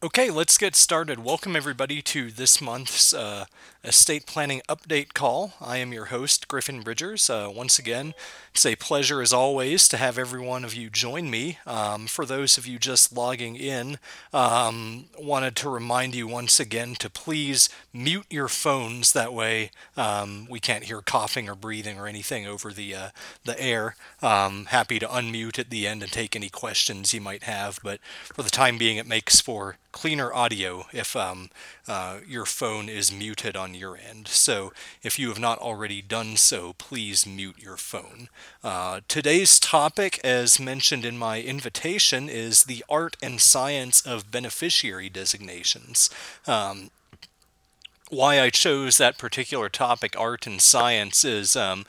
Okay, let's get started. Welcome, everybody, to this month's uh, estate planning update call. I am your host, Griffin Bridgers. Uh, once again, it's a pleasure, as always, to have every one of you join me. Um, for those of you just logging in, um, wanted to remind you once again to please mute your phones. That way, um, we can't hear coughing or breathing or anything over the uh, the air. Um, happy to unmute at the end and take any questions you might have, but for the time being, it makes for cleaner audio if um, uh, your phone is muted on your end. So if you have not already done so, please mute your phone. Uh, today's topic, as mentioned in my invitation, is the art and science of beneficiary designations. Um, why I chose that particular topic, art and science, is um,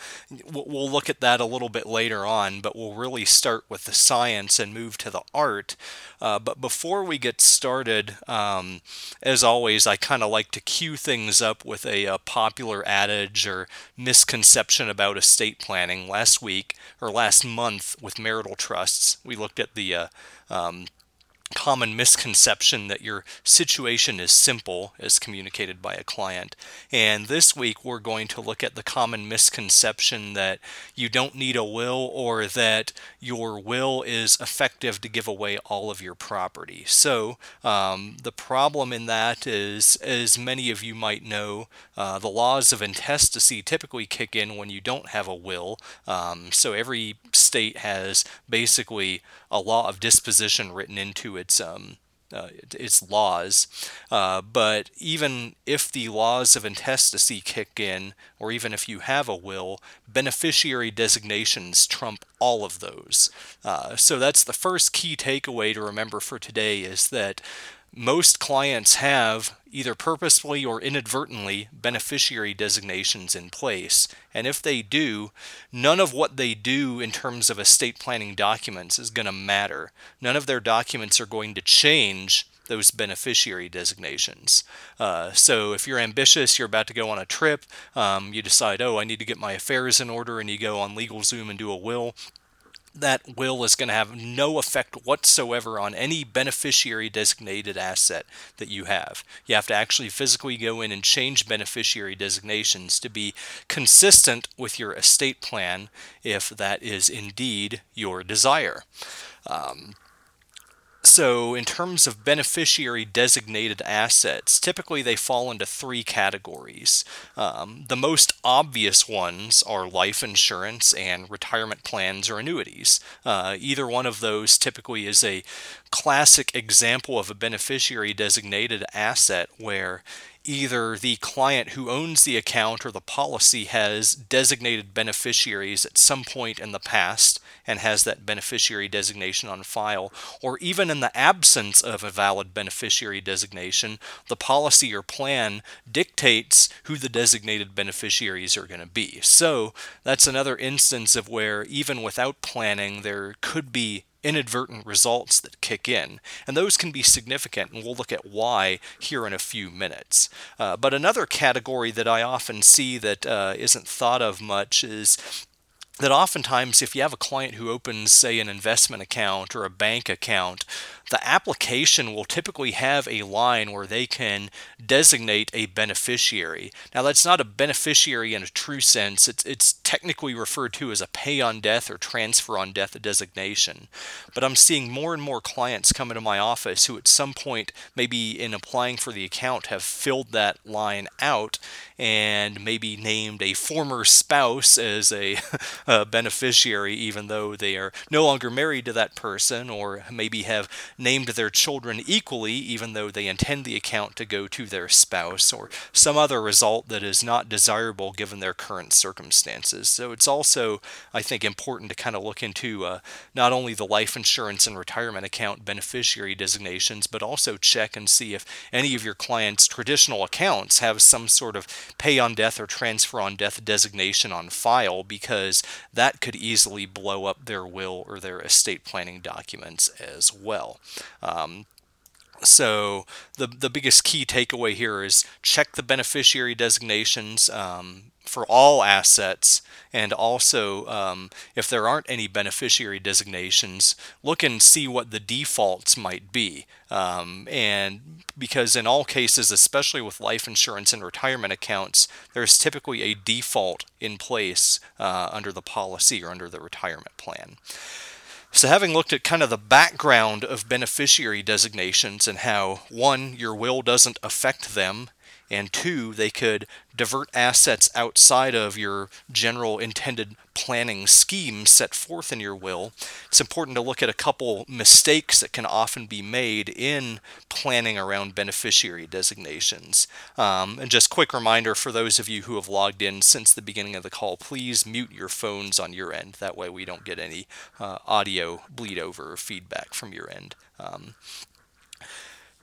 we'll look at that a little bit later on, but we'll really start with the science and move to the art. Uh, but before we get started, um, as always, I kind of like to cue things up with a, a, popular adage or misconception about estate planning. Last week, or last month, with marital trusts, we looked at the uh, um, common misconception that your situation is simple as communicated by a client. And this week we're going to look at the common misconception that you don't need a will or that your will is effective to give away all of your property. So um, the problem in that is, as many of you might know, uh, the laws of intestacy typically kick in when you don't have a will. Um, so every state has basically a law of disposition written into its um, uh, its laws. Uh, but even if the laws of intestacy kick in, or even if you have a will, beneficiary designations trump all of those. Uh, so that's the first key takeaway to remember for today is that most clients have either purposefully or inadvertently beneficiary designations in place. And if they do, none of what they do in terms of estate planning documents is going to matter. None of their documents are going to change those beneficiary designations. Uh, so if you're ambitious, you're about to go on a trip, um, you decide, oh, I need to get my affairs in order, and you go on LegalZoom and do a will that will is going to have no effect whatsoever on any beneficiary designated asset that you have. You have to actually physically go in and change beneficiary designations to be consistent with your estate plan if that is indeed your desire. Um, so, in terms of beneficiary designated assets, typically they fall into three categories. Um, the most obvious ones are life insurance and retirement plans or annuities. Uh, either one of those typically is a classic example of a beneficiary designated asset where either the client who owns the account or the policy has designated beneficiaries at some point in the past and has that beneficiary designation on file, or even in the absence of a valid beneficiary designation, the policy or plan dictates who the designated beneficiaries are going to be. So that's another instance of where, even without planning, there could be inadvertent results that kick in, and those can be significant, and we'll look at why here in a few minutes. Uh, but another category that I often see that uh, not thought of much is that oftentimes if you have a client who opens, say, an investment account or a bank account, the application will typically have a line where they can designate a beneficiary. Now, that's not a beneficiary in a true sense, it's, it's technically referred to as a pay on death or transfer on death designation. But I'm seeing more and more clients come into my office who, at some point, maybe in applying for the account, have filled that line out and maybe named a former spouse as a, a beneficiary, even though they are no longer married to that person, or maybe have named their children equally, even though they intend the account to go to their spouse, or some other result that is not desirable given their current circumstances. So it's also, I think, important to kind of look into uh, not only the life insurance and retirement account beneficiary designations, but also check and see if any of your clients' traditional accounts have some sort of pay on death or transfer on death designation on file, because that could easily blow up their will or their estate planning documents as well. Um, So the the biggest key takeaway here is check the beneficiary designations um, for all assets, and also um, if there aren't any beneficiary designations, look and see what the defaults might be. Um, and because in all cases, especially with life insurance and retirement accounts, there's typically a default in place uh, under the policy or under the retirement plan. So, having looked at kind of the background of beneficiary designations and how, one, your will doesn't affect them, and two, they could divert assets outside of your general intended planning scheme set forth in your will, it's important to look at a couple mistakes that can often be made in planning around beneficiary designations. Um, and just quick reminder for those of you who have logged in since the beginning of the call, please mute your phones on your end. That way we don't get any uh, audio bleed over or feedback from your end. Um,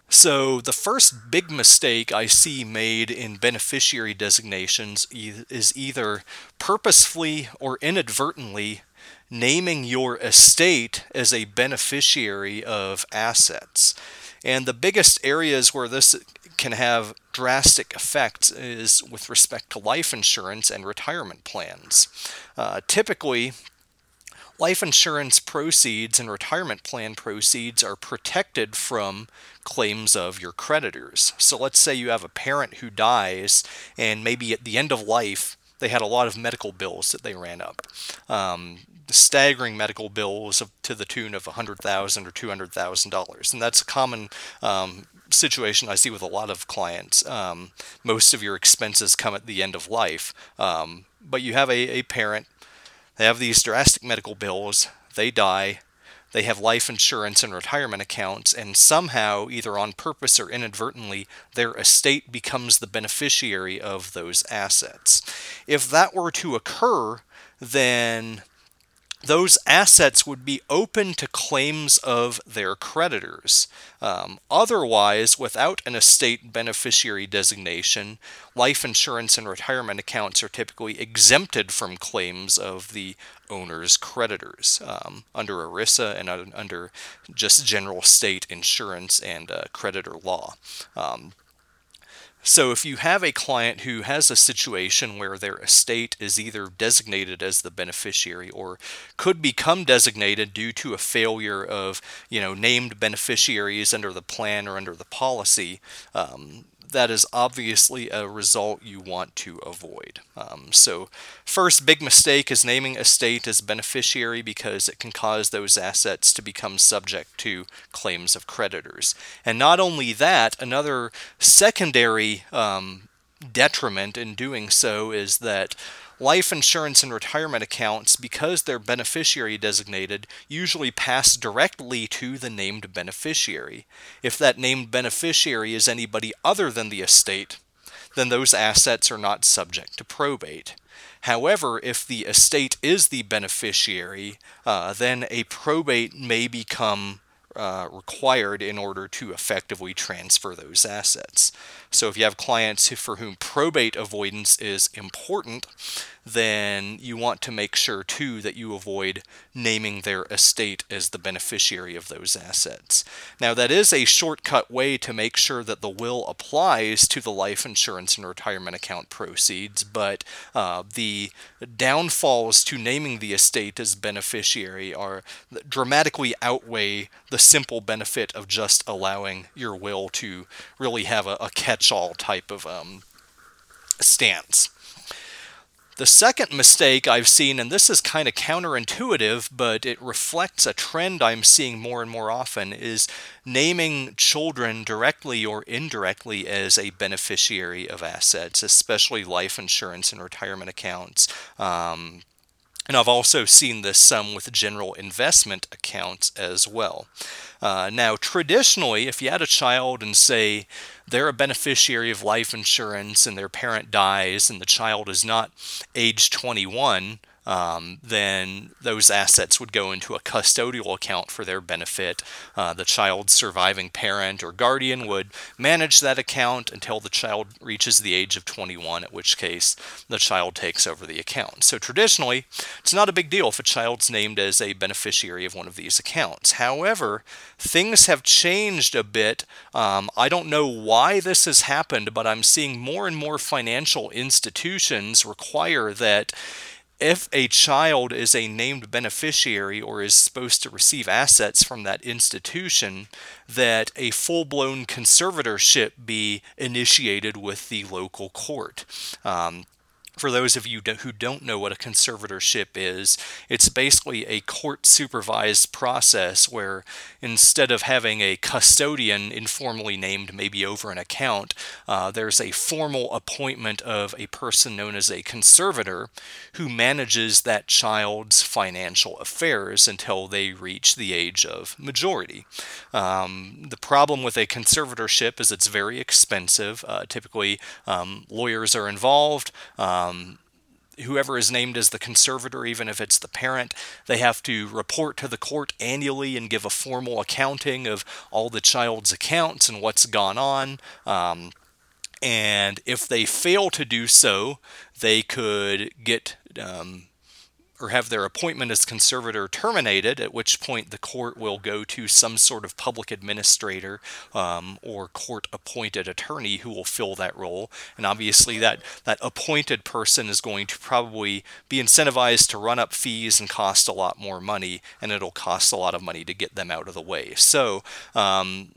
so, the first big mistake I see made in beneficiary designations is either purposefully or inadvertently naming your estate as a beneficiary of assets. And the biggest areas where this can have drastic effects is with respect to life insurance and retirement plans. Uh, typically, life insurance proceeds and retirement plan proceeds are protected from claims of your creditors. So let's say you have a parent who dies, and maybe at the end of life, they had a lot of medical bills that they ran up. Um, staggering medical bills to the tune of 100,000 or $200,000. And that's a common um, situation I see with a lot of clients. Um, most of your expenses come at the end of life. Um, but you have a, a parent they have these drastic medical bills, they die, they have life insurance and retirement accounts, and somehow, either on purpose or inadvertently, their estate becomes the beneficiary of those assets. If that were to occur, then those assets would be open to claims of their creditors. Um, otherwise, without an estate beneficiary designation, life insurance and retirement accounts are typically exempted from claims of the owner's creditors um, under ERISA and under just general state insurance and uh, creditor law. Um, so, if you have a client who has a situation where their estate is either designated as the beneficiary or could become designated due to a failure of, you know, named beneficiaries under the plan or under the policy, um, that is obviously a result you want to avoid. Um, so, first big mistake is naming a state as beneficiary because it can cause those assets to become subject to claims of creditors. And not only that, another secondary um, detriment in doing so is that life insurance and retirement accounts, because they're beneficiary designated, usually pass directly to the named beneficiary. If that named beneficiary is anybody other than the estate, then those assets are not subject to probate. However, if the estate is the beneficiary, uh, then a probate may become uh, required in order to effectively transfer those assets. So, if you have clients for whom probate avoidance is important, then you want to make sure too that you avoid naming their estate as the beneficiary of those assets. Now, that is a shortcut way to make sure that the will applies to the life insurance and retirement account proceeds, but uh, the downfalls to naming the estate as beneficiary are dramatically outweigh the simple benefit of just allowing your will to really have a, a catch-all type of um, stance. The second mistake I've seen, and this is kind of counterintuitive, but it reflects a trend I'm seeing more and more often, is naming children directly or indirectly as a beneficiary of assets, especially life insurance and retirement accounts. Um, and I've also seen this some with general investment accounts as well. Uh, now, traditionally, if you had a child and say they're a beneficiary of life insurance and their parent dies and the child is not age 21, um, then those assets would go into a custodial account for their benefit. Uh, the child's surviving parent or guardian would manage that account until the child reaches the age of 21, at which case the child takes over the account. So traditionally, it's not a big deal if a child's named as a beneficiary of one of these accounts. However, things have changed a bit. Um, I don't know why this has happened, but I'm seeing more and more financial institutions require that if a child is a named beneficiary or is supposed to receive assets from that institution, that a full blown conservatorship be initiated with the local court. Um, for those of you who don't know what a conservatorship is, it's basically a court supervised process where instead of having a custodian informally named maybe over an account, uh, there's a formal appointment of a person known as a conservator who manages that child's financial affairs until they reach the age of majority. Um, the problem with a conservatorship is it's very expensive. Uh, typically, um, lawyers are involved. Um, um, whoever is named as the conservator, even if it's the parent, they have to report to the court annually and give a formal accounting of all the child's accounts and what's gone on. Um, and if they fail to do so, they could get um, or have their appointment as conservator terminated, at which point the court will go to some sort of public administrator um, or court appointed attorney who will fill that role. And obviously, that, that appointed person is going to probably be incentivized to run up fees and cost a lot more money, and it'll cost a lot of money to get them out of the way. So, um,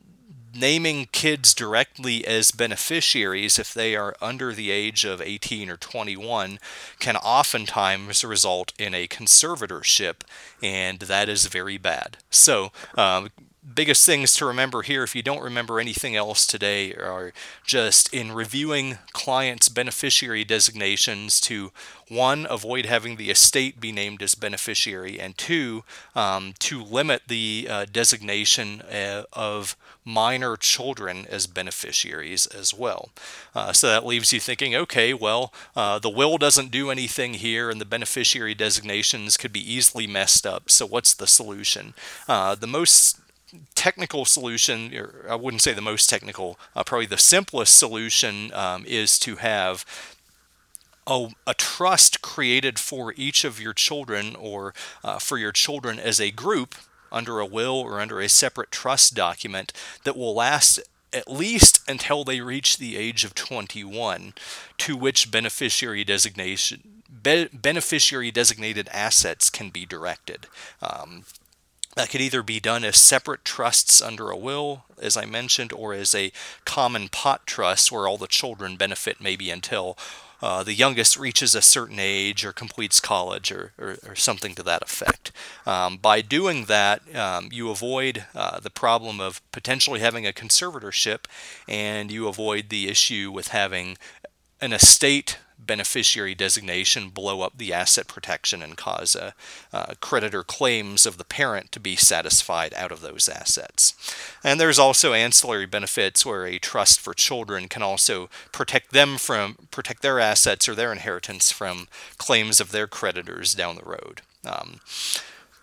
naming kids directly as beneficiaries if they are under the age of 18 or 21 can oftentimes result in a conservatorship, and that is very bad. So, um, biggest things to remember here, if you don't remember anything else today, are just in reviewing clients' beneficiary designations to one, avoid having the estate be named as beneficiary, and two, um, to limit the uh, designation uh, of minor children as beneficiaries as well. Uh, so that leaves you thinking, okay, well, uh, the will doesn't do anything here, and the beneficiary designations could be easily messed up. So what's the solution? Uh, the most technical solution, or I wouldn't say the most technical, uh, probably the simplest solution um, is to have a, a, trust created for each of your children or uh, for your children as a group under a will or under a separate trust document that will last at least until they reach the age of 21, to which beneficiary designation be, beneficiary designated assets can be directed. Um, that could either be done as separate trusts under a will, as I mentioned, or as a common pot trust where all the children benefit maybe until uh, the youngest reaches a certain age or completes college or, or, or something to that effect. Um, by doing that, um, you avoid uh, the problem of potentially having a conservatorship and you avoid the issue with having an estate beneficiary designation blow up the asset protection and cause a, creditor claims of the parent to be satisfied out of those assets. And there's also ancillary benefits where a trust for children can also protect them from protect their assets or their inheritance from claims of their creditors down the road. Um,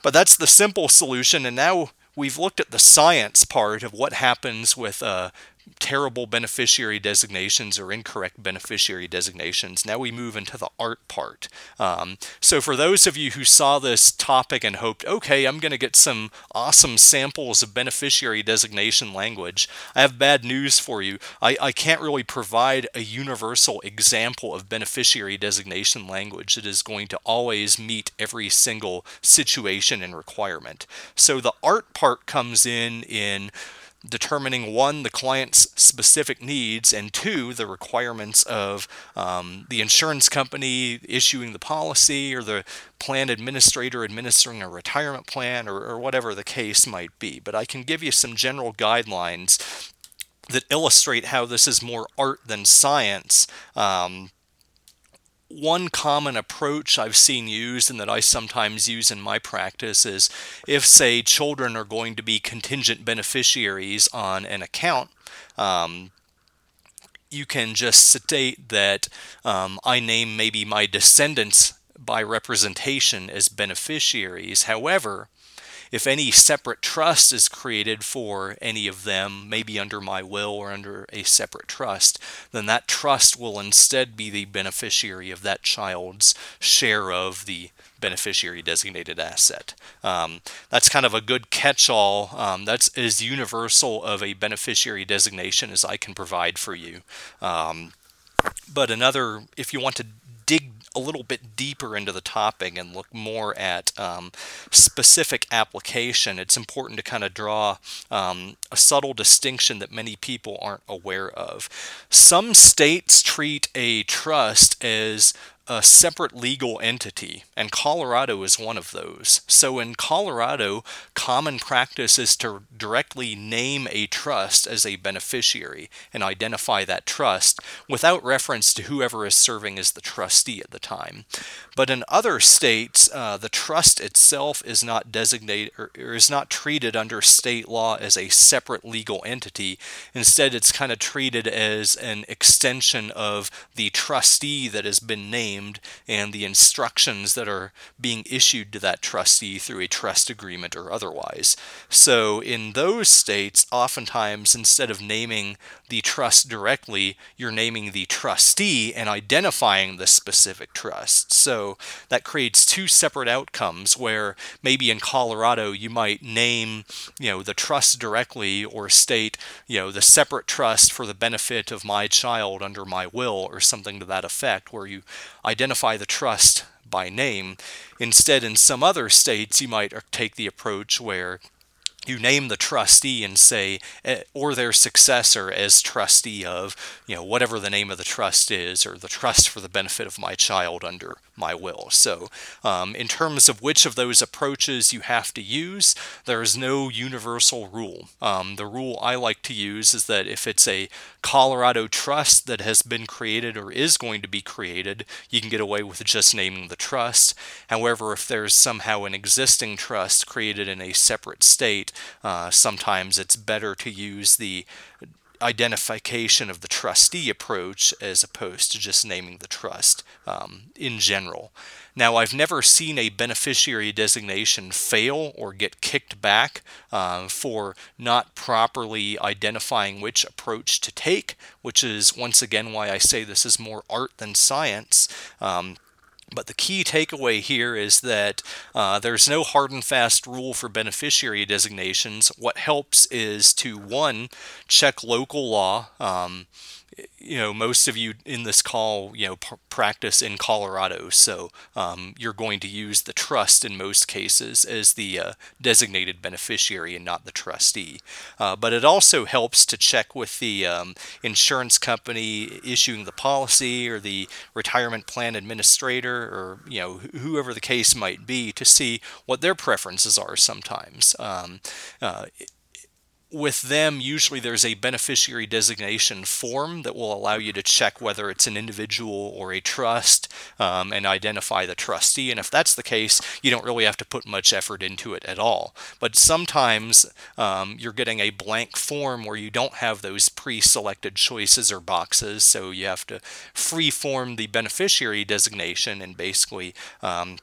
but that's the simple solution, and now we've looked at the science part of what happens with uh, terrible beneficiary designations or incorrect beneficiary designations. Now we move into the art part. Um, so, for those of you who saw this topic and hoped, okay, I'm going to get some awesome samples of beneficiary designation language, I have bad news for you. I, I can't really provide a universal example of beneficiary designation language that is going to always meet every single situation and requirement. So, the art part comes in in determining one, the client's specific needs, and two, the requirements of um, the insurance company issuing the policy or the plan administrator administering a retirement plan or, or whatever the case might be. But I can give you some general guidelines that illustrate how this is more art than science. Um, one common approach I've seen used and that I sometimes use in my practice is if, say, children are going to be contingent beneficiaries on an account, um, you can just state that um, I name maybe my descendants by representation as beneficiaries. However, if any separate trust is created for any of them, maybe under my will or under a separate trust, then that trust will instead be the beneficiary of that child's share of the beneficiary designated asset. Um, that's kind of a good catch all. Um, that's as universal of a beneficiary designation as I can provide for you. Um, but another, if you want to dig a little bit deeper into the topic and look more at um, specific application, it's important to kind of draw um, a subtle distinction that many people aren't aware of. Some states treat a trust as a separate legal entity, and Colorado is one of those. So in Colorado, common practice is to directly name a trust as a beneficiary and identify that trust without reference to whoever is serving as the trustee at the time. But in other states, uh, the trust itself is not designated or, or is not treated under state law as a separate legal entity. Instead, it's kind of treated as an extension of the trustee that has been named named and the instructions that are being issued to that trustee through a trust agreement or otherwise. So, in those states, oftentimes instead of naming the trust directly, you're naming the trustee and identifying the specific trust. So, that creates two separate outcomes where maybe in Colorado you might name, you know, the trust directly or state, you know, the separate trust for the benefit of my child under my will or something to that effect where you identify the trust by name. Instead, in some other states, you might take the approach where you name the trustee and say eh, or their successor as trustee of you know whatever the name of the trust is or the trust for the benefit of my child under my will. So um, in terms of which of those approaches you have to use there is no universal rule. Um, the rule i like to use is that if it's a colorado trust that has been created or is going to be created you can get away with just naming the trust. However if there's somehow an existing trust created in a separate state uh, sometimes it's better to use the identification of the trustee approach as opposed to just naming the trust um, in general. Now, I've never seen a beneficiary designation fail or get kicked back uh, for not properly identifying which approach to take, which is once again why I say this is more art than science. Um, but the key takeaway here is that uh, there's no hard and fast rule for beneficiary designations. What helps is to, one, check local law. Um, you know, most of you in this call, you know, practice in Colorado, so um, you're going to use the trust in most cases as the uh, designated beneficiary and not the trustee. Uh, but it also helps to check with the um, insurance company issuing the policy or the retirement plan administrator or you know whoever the case might be to see what their preferences are. Sometimes. Um, uh, with them, usually there's a beneficiary designation form that will allow you to check whether it's an individual or a trust um, and identify the trustee. And if that's the case, you don't really have to put much effort into it at all. But sometimes um, you're getting a blank form where you don't have those pre selected choices or boxes, so you have to free form the beneficiary designation and basically um,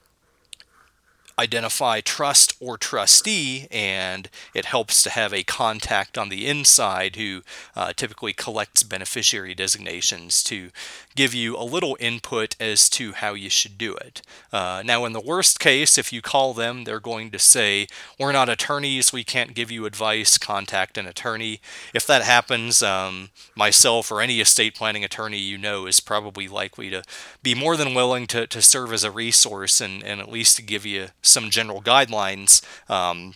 identify trust or trustee, and it helps to have a contact on the inside who uh, typically collects beneficiary designations to give you a little input as to how you should do it. Uh, now, in the worst case, if you call them, they're going to say, We're not attorneys, we can't give you advice, contact an attorney. If that happens, um, myself or any estate planning attorney you know is probably likely to be more than willing to, to serve as a resource and, and at least to give you some general guidelines. Um,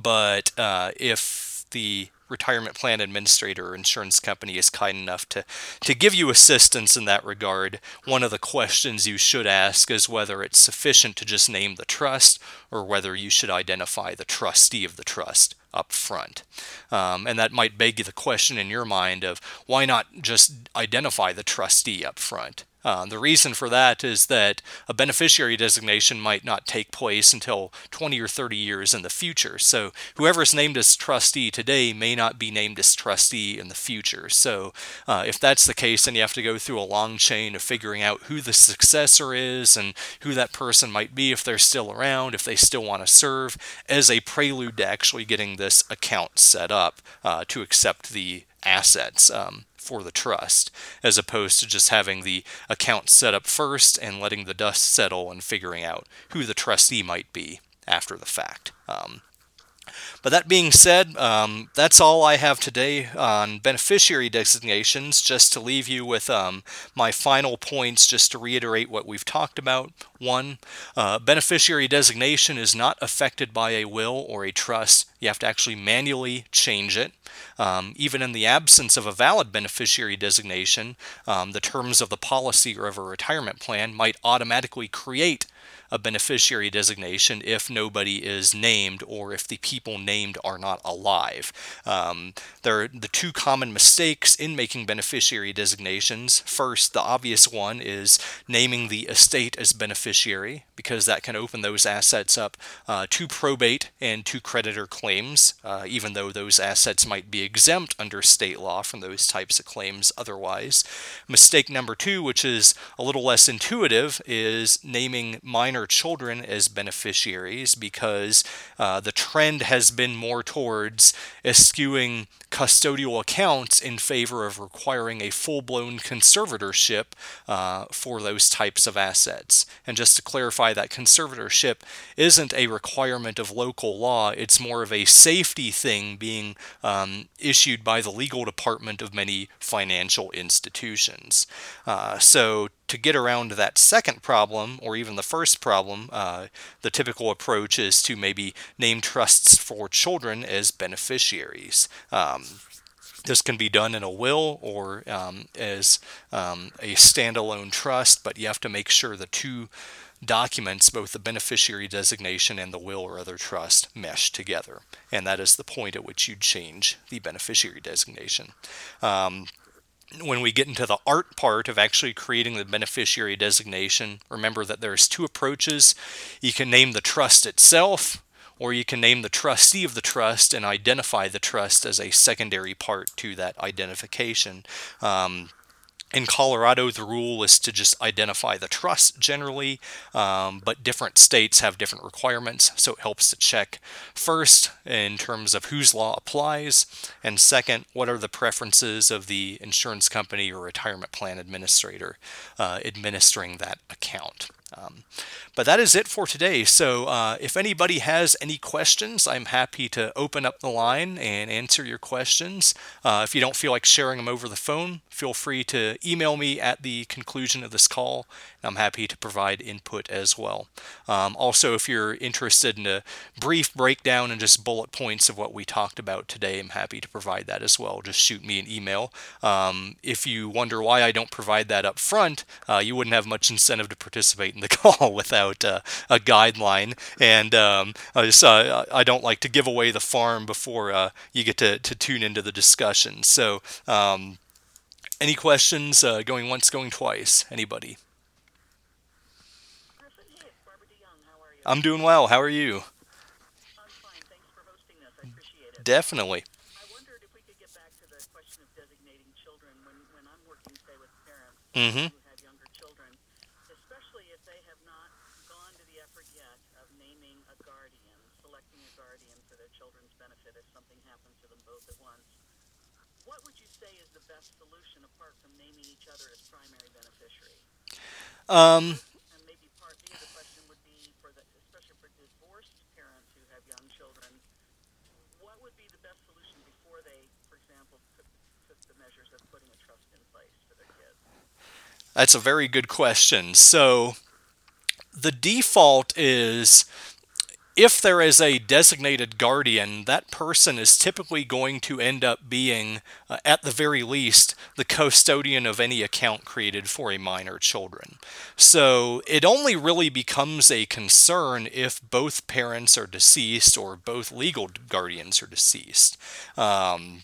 but uh, if the retirement plan administrator or insurance company is kind enough to, to give you assistance in that regard, one of the questions you should ask is whether it's sufficient to just name the trust or whether you should identify the trustee of the trust up front. Um, and that might beg the question in your mind of why not just identify the trustee up front? Uh, the reason for that is that a beneficiary designation might not take place until 20 or 30 years in the future. So whoever is named as trustee today may not be named as trustee in the future. So uh, if that's the case, then you have to go through a long chain of figuring out who the successor is and who that person might be if they're still around, if they still want to serve, as a prelude to actually getting this account set up uh, to accept the assets. Um, for the trust, as opposed to just having the account set up first and letting the dust settle and figuring out who the trustee might be after the fact. Um, but that being said, um, that's all I have today on beneficiary designations. Just to leave you with um, my final points, just to reiterate what we've talked about. One, uh, beneficiary designation is not affected by a will or a trust. You have to actually manually change it. Um, even in the absence of a valid beneficiary designation, um, the terms of the policy or of a retirement plan might automatically create a beneficiary designation if nobody is named or if the people named are not alive. Um, there are the two common mistakes in making beneficiary designations. First, the obvious one is naming the estate as beneficiary because that can open those assets up uh, to probate and to creditor claims, uh, even though those assets might be exempt under state law from those types of claims otherwise. Mistake number two, which is a little less intuitive, is naming minor children as beneficiaries because uh, the trend has been more towards eschewing custodial accounts in favor of requiring a full blown conservatorship uh, for those types of assets. And just to clarify, that conservatorship isn't a requirement of local law, it's more of a safety thing being um, issued by the legal department of many financial institutions. Uh, so, to get around that second problem, or even the first problem, uh, the typical approach is to maybe name trusts for children as beneficiaries. Um, this can be done in a will or um, as um, a standalone trust, but you have to make sure the two documents, both the beneficiary designation and the will or other trust, mesh together. And that is the point at which you change the beneficiary designation. When we get into the art part of actually creating the beneficiary designation, remember that there's two approaches. You can name the trust itself, or you can name the trustee of the trust and identify the trust as a secondary part to that identification. Um, in Colorado, the rule is to just identify the trust generally, um, but different states have different requirements, so it helps to check first in terms of whose law applies, and second, what are the preferences of the insurance company or retirement plan administrator uh, administering that account. Um, but that is it for today. So uh, if anybody has any questions, I'm happy to open up the line and answer your questions. Uh, if you don't feel like sharing them over the phone, feel free to email me at the conclusion of this call. I'm happy to provide input as well. Um, also, if you're interested in a brief breakdown and just bullet points of what we talked about today, I'm happy to provide that as well. Just shoot me an email. Um, if you wonder why I don't provide that up front, uh, you wouldn't have much incentive to participate the call without uh, a guideline. And um, I, just, uh, I don't like to give away the farm before uh, you get to, to tune into the discussion. So, um, any questions? Uh, going once, going twice. Anybody? I'm doing well. How are you? Definitely. I wondered if we could get back to the question of designating children when, when I'm working, say, with parents mm-hmm. who have younger children, especially if they have not gone to the effort yet of naming a guardian, selecting a guardian for their children's benefit if something happens to them both at once. What would you say is the best solution apart from naming each other as primary beneficiary? Um, and maybe part B of the question would be for the, especially for divorced parents who have young children, what would be the best solution before they, for example, took, took the measures of putting a trust in place for their kids? That's a very good question. So the default is if there is a designated guardian, that person is typically going to end up being, uh, at the very least, the custodian of any account created for a minor children. So it only really becomes a concern if both parents are deceased or both legal guardians are deceased. Um,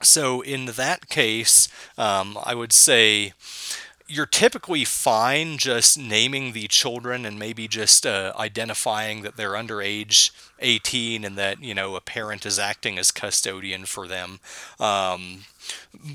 so in that case, um, I would say you're typically fine just naming the children and maybe just uh, identifying that they're under age 18 and that you know a parent is acting as custodian for them um,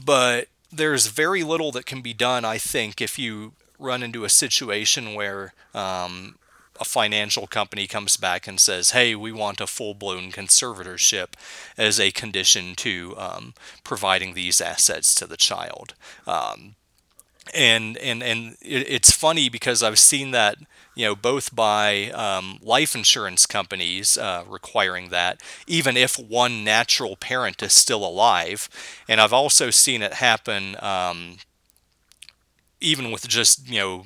but there's very little that can be done i think if you run into a situation where um, a financial company comes back and says, "Hey, we want a full-blown conservatorship as a condition to um, providing these assets to the child." Um, and and and it, it's funny because I've seen that you know both by um, life insurance companies uh, requiring that even if one natural parent is still alive, and I've also seen it happen um, even with just you know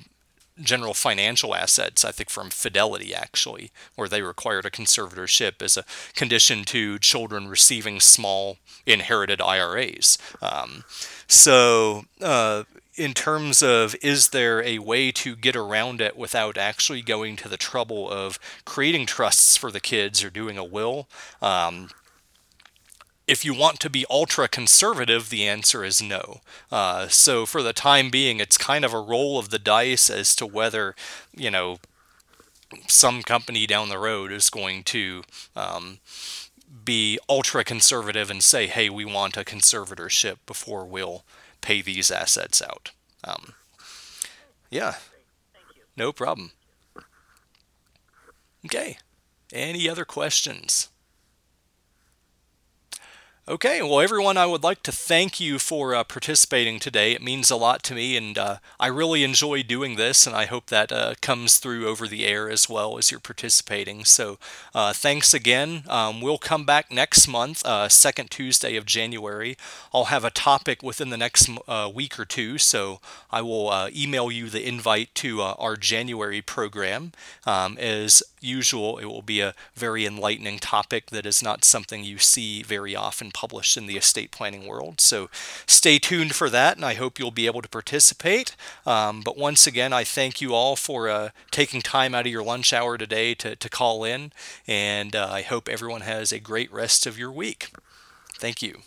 general financial assets, I think from Fidelity actually, where they required a conservatorship as a condition to children receiving small inherited IRAs. Um, so, uh, in terms of is there a way to get around it without actually going to the trouble of creating trusts for the kids or doing a will? Um, if you want to be ultra conservative, the answer is no. Uh, so for the time being, it's kind of a roll of the dice as to whether, you know, some company down the road is going to um, be ultra conservative and say, hey, we want a conservatorship before we'll pay these assets out. Um, yeah, no problem. Okay, any other questions? Okay, well, everyone, I would like to thank you for uh, participating today. It means a lot to me, and uh, I really enjoy doing this, and I hope that uh, comes through over the air as well as you're participating. So, uh, thanks again. Um, we'll come back next month, uh, second Tuesday of January. I'll have a topic within the next uh, week or two, so I will email you the invite to our January program. Um, as usual, it will be a very enlightening topic that is not something you see very often published in the estate planning world. So stay tuned for that, and I hope you'll be able to participate. Um, but once again, I thank you all for uh, taking time out of your lunch hour today to, to call in, and uh, I hope everyone has a great rest of your week. Thank you.